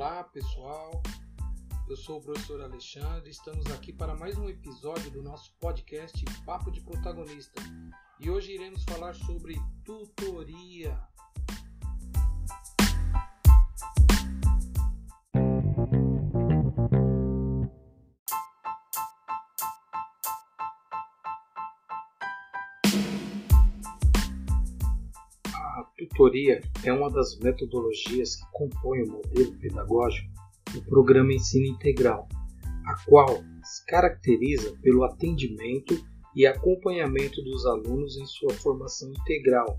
Olá pessoal, eu sou o professor Alexandre, estamos aqui para mais um episódio do nosso podcast Papo de Protagonista. E hoje iremos falar sobre tutoria. A tutoria é uma das metodologias que compõem o modelo pedagógico do programa Ensino Integral, a qual se caracteriza pelo atendimento e acompanhamento dos alunos em sua formação integral,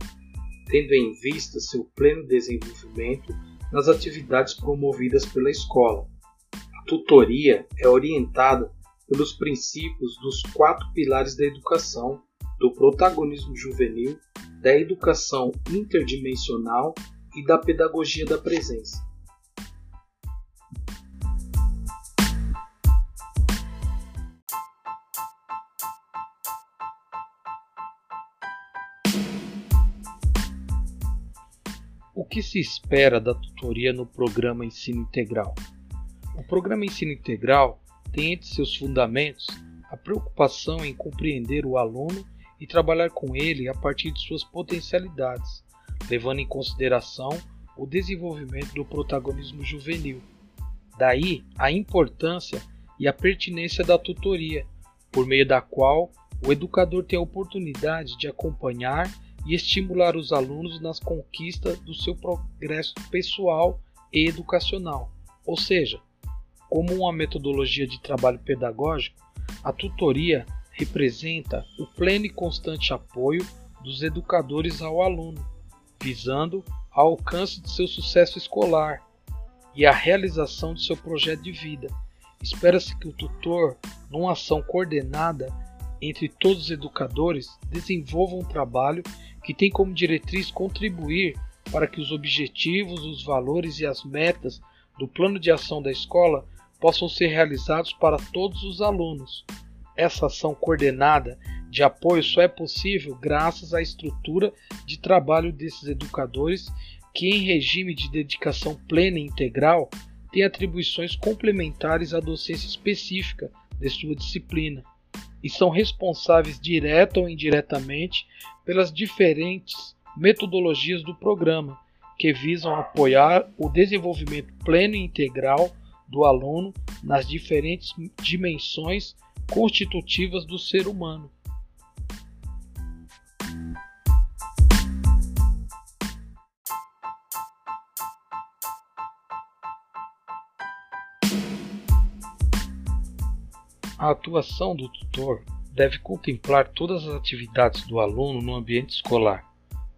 tendo em vista seu pleno desenvolvimento nas atividades promovidas pela escola. A tutoria é orientada pelos princípios dos quatro pilares da educação, do protagonismo juvenil, da educação interdimensional e da pedagogia da presença. O que se espera da tutoria no programa Ensino Integral? O programa Ensino Integral tem entre seus fundamentos a preocupação em compreender o aluno e trabalhar com ele a partir de suas potencialidades, levando em consideração o desenvolvimento do protagonismo juvenil. Daí a importância e a pertinência da tutoria, por meio da qual o educador tem a oportunidade de acompanhar e estimular os alunos nas conquistas do seu progresso pessoal e educacional. Ou seja, como uma metodologia de trabalho pedagógico, a tutoria representa o pleno e constante apoio dos educadores ao aluno, visando ao alcance de seu sucesso escolar e a realização de seu projeto de vida. Espera-se que o tutor, numa ação coordenada entre todos os educadores, desenvolva um trabalho que tem como diretriz contribuir para que os objetivos, os valores e as metas do plano de ação da escola possam ser realizados para todos os alunos. Essa ação coordenada de apoio só é possível graças à estrutura de trabalho desses educadores que, em regime de dedicação plena e integral, têm atribuições complementares à docência específica de sua disciplina e são responsáveis direta ou indiretamente pelas diferentes metodologias do programa, que visam apoiar o desenvolvimento pleno e integral do aluno nas diferentes dimensões constitutivas do ser humano. A atuação do tutor deve contemplar todas as atividades do aluno no ambiente escolar.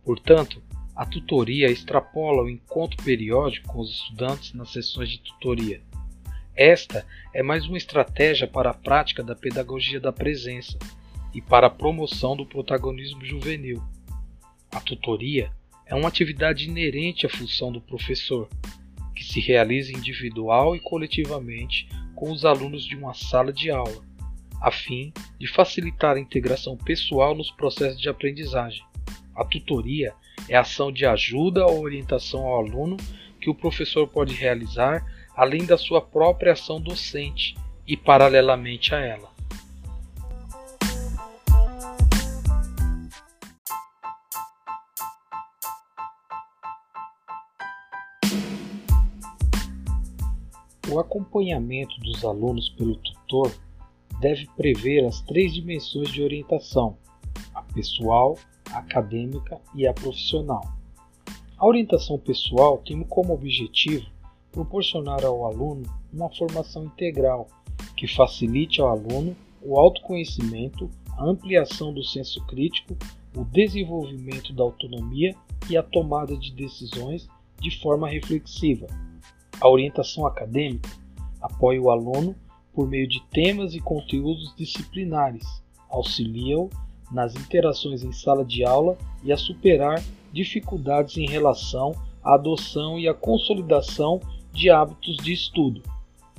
Portanto, a tutoria extrapola o encontro periódico com os estudantes nas sessões de tutoria. Esta é mais uma estratégia para a prática da pedagogia da presença e para a promoção do protagonismo juvenil. A tutoria é uma atividade inerente à função do professor, que se realiza individual e coletivamente com os alunos de uma sala de aula, a fim de facilitar a integração pessoal nos processos de aprendizagem. A tutoria é a ação de ajuda ou orientação ao aluno que o professor pode realizar além da sua própria ação docente e paralelamente a ela. O acompanhamento dos alunos pelo tutor deve prever as três dimensões de orientação: a pessoal, a acadêmica e a profissional. A orientação pessoal tem como objetivo proporcionar ao aluno uma formação integral que facilite ao aluno o autoconhecimento, a ampliação do senso crítico, o desenvolvimento da autonomia e a tomada de decisões de forma reflexiva. A orientação acadêmica apoia o aluno por meio de temas e conteúdos disciplinares, auxilia-o nas interações em sala de aula e a superar dificuldades em relação à adoção e à consolidação de hábitos de estudo.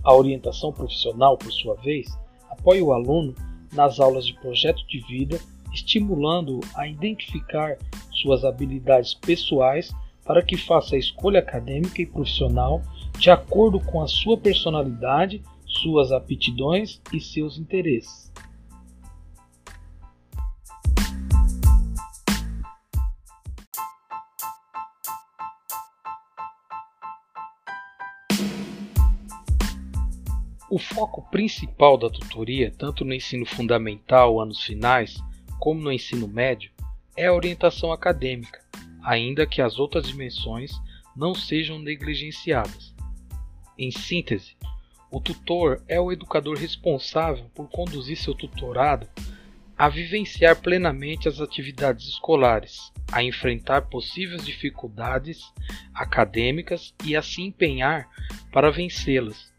A orientação profissional, por sua vez, apoia o aluno nas aulas de projeto de vida, estimulando-o a identificar suas habilidades pessoais para que faça a escolha acadêmica e profissional de acordo com a sua personalidade, suas aptidões e seus interesses. O foco principal da tutoria, tanto no ensino fundamental, anos finais, como no ensino médio, é a orientação acadêmica, ainda que as outras dimensões não sejam negligenciadas. Em síntese, o tutor é o educador responsável por conduzir seu tutorado a vivenciar plenamente as atividades escolares, a enfrentar possíveis dificuldades acadêmicas e a se empenhar para vencê-las,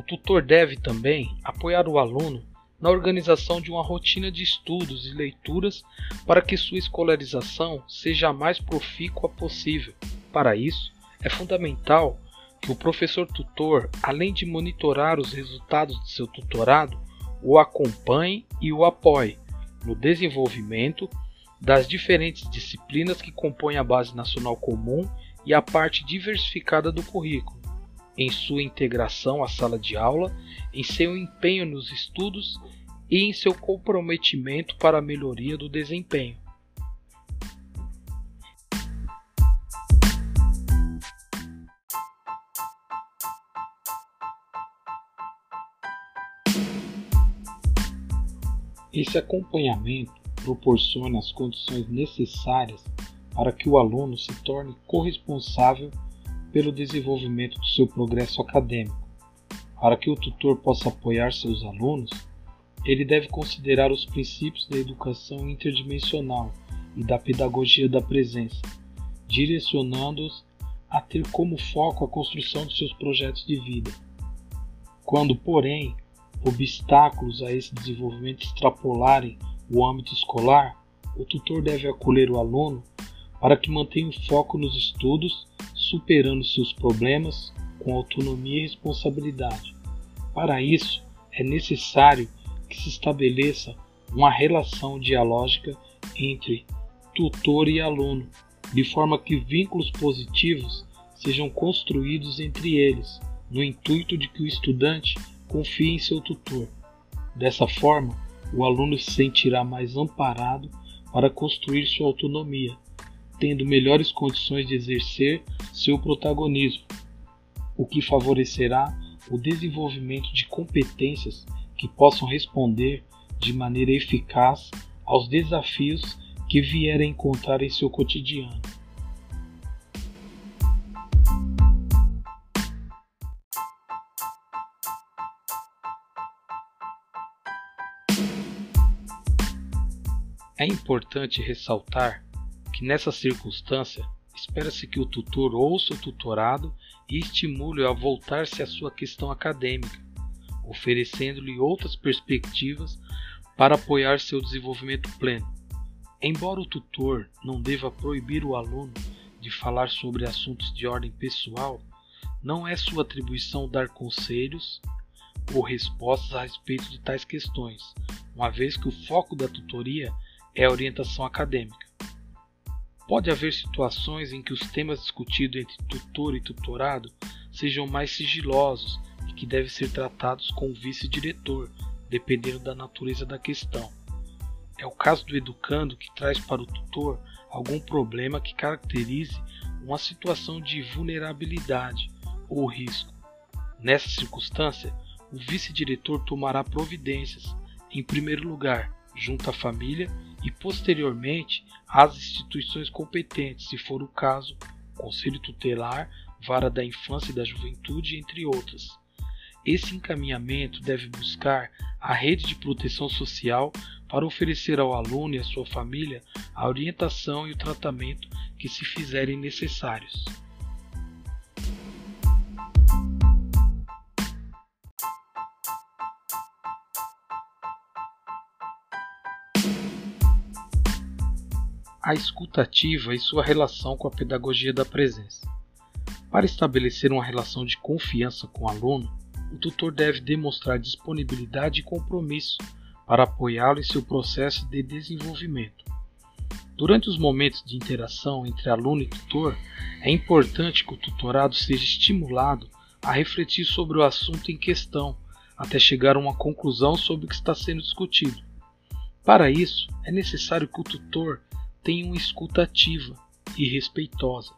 o tutor deve também apoiar o aluno na organização de uma rotina de estudos e leituras para que sua escolarização seja a mais profícua possível. Para isso, é fundamental que o professor tutor, além de monitorar os resultados de seu tutorado, o acompanhe e o apoie no desenvolvimento das diferentes disciplinas que compõem a Base Nacional Comum e a parte diversificada do currículo em sua integração à sala de aula, em seu empenho nos estudos e em seu comprometimento para a melhoria do desempenho. Esse acompanhamento proporciona as condições necessárias para que o aluno se torne corresponsável pelo desenvolvimento do seu progresso acadêmico. Para que o tutor possa apoiar seus alunos, ele deve considerar os princípios da educação interdimensional e da pedagogia da presença, direcionando-os a ter como foco a construção de seus projetos de vida. Quando, porém, obstáculos a esse desenvolvimento extrapolarem o âmbito escolar, o tutor deve acolher o aluno para que mantenha o foco nos estudos superando seus problemas com autonomia e responsabilidade. Para isso, é necessário que se estabeleça uma relação dialógica entre tutor e aluno, de forma que vínculos positivos sejam construídos entre eles, no intuito de que o estudante confie em seu tutor. Dessa forma, o aluno se sentirá mais amparado para construir sua autonomia tendo melhores condições de exercer seu protagonismo, o que favorecerá o desenvolvimento de competências que possam responder de maneira eficaz aos desafios que vier a encontrar em seu cotidiano. É importante ressaltar que nessa circunstância espera-se que o tutor ouça o tutorado e estimule-o a voltar-se à sua questão acadêmica, oferecendo-lhe outras perspectivas para apoiar seu desenvolvimento pleno. Embora o tutor não deva proibir o aluno de falar sobre assuntos de ordem pessoal, não é sua atribuição dar conselhos ou respostas a respeito de tais questões, uma vez que o foco da tutoria é a orientação acadêmica. Pode haver situações em que os temas discutidos entre tutor e tutorado sejam mais sigilosos e que devem ser tratados com o vice-diretor, dependendo da natureza da questão. É o caso do educando que traz para o tutor algum problema que caracterize uma situação de vulnerabilidade ou risco. Nessa circunstância, o vice-diretor tomará providências, em primeiro lugar, junto à família e posteriormente às instituições competentes, se for o caso, Conselho Tutelar, Vara da Infância e da Juventude, entre outras. Esse encaminhamento deve buscar a rede de proteção social para oferecer ao aluno e à sua família a orientação e o tratamento que se fizerem necessários. A escutativa e sua relação com a pedagogia da presença. Para estabelecer uma relação de confiança com o aluno, o tutor deve demonstrar disponibilidade e compromisso para apoiá-lo em seu processo de desenvolvimento. Durante os momentos de interação entre aluno e tutor, é importante que o tutorado seja estimulado a refletir sobre o assunto em questão, até chegar a uma conclusão sobre o que está sendo discutido. Para isso, é necessário que o tutor tenha uma escuta ativa e respeitosa.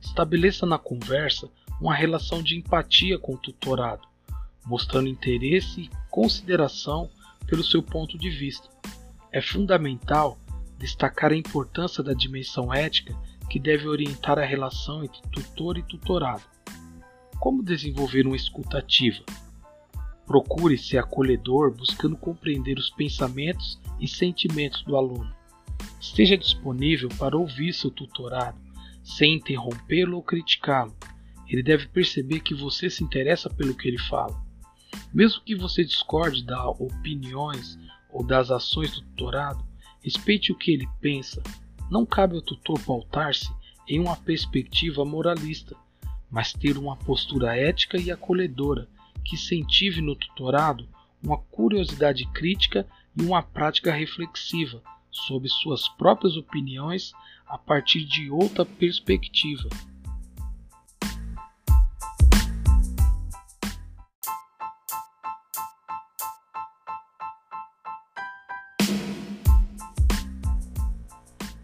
Estabeleça na conversa uma relação de empatia com o tutorado, mostrando interesse e consideração pelo seu ponto de vista. É fundamental destacar a importância da dimensão ética que deve orientar a relação entre tutor e tutorado. Como desenvolver uma escuta ativa? Procure ser acolhedor, buscando compreender os pensamentos e sentimentos do aluno. Esteja disponível para ouvir seu tutorado, sem interrompê-lo ou criticá-lo. Ele deve perceber que você se interessa pelo que ele fala. Mesmo que você discorde das opiniões ou das ações do tutorado, respeite o que ele pensa. Não cabe ao tutor pautar-se em uma perspectiva moralista, mas ter uma postura ética e acolhedora que incentive no tutorado uma curiosidade crítica e uma prática reflexiva sobre suas próprias opiniões a partir de outra perspectiva.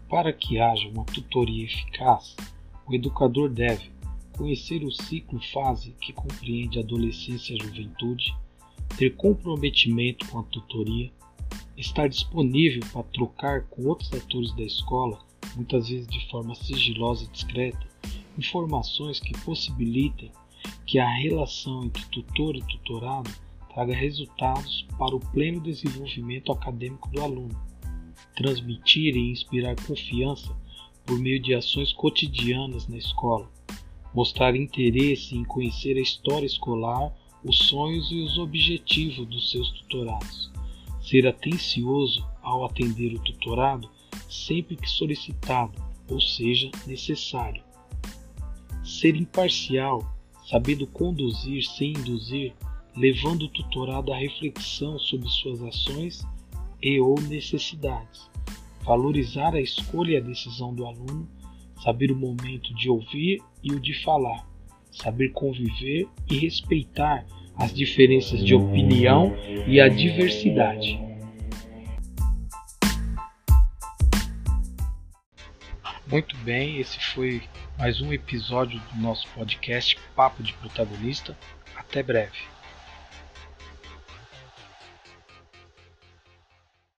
Para que haja uma tutoria eficaz, o educador deve conhecer o ciclo-fase que compreende adolescência e juventude, ter comprometimento com a tutoria, estar disponível para trocar com outros atores da escola, muitas vezes de forma sigilosa e discreta, informações que possibilitem que a relação entre tutor e tutorado traga resultados para o pleno desenvolvimento acadêmico do aluno. Transmitir e inspirar confiança por meio de ações cotidianas na escola, mostrar interesse em conhecer a história escolar, os sonhos e os objetivos dos seus tutorados, ser atencioso ao atender o tutorado sempre que solicitado, ou seja, necessário, ser imparcial, sabendo conduzir sem induzir, levando o tutorado à reflexão sobre suas ações e ou necessidades. Valorizar a escolha e a decisão do aluno, saber o momento de ouvir e o de falar, saber conviver e respeitar as diferenças de opinião e a diversidade. Muito bem, esse foi mais um episódio do nosso podcast Papo de Protagonista. Até breve.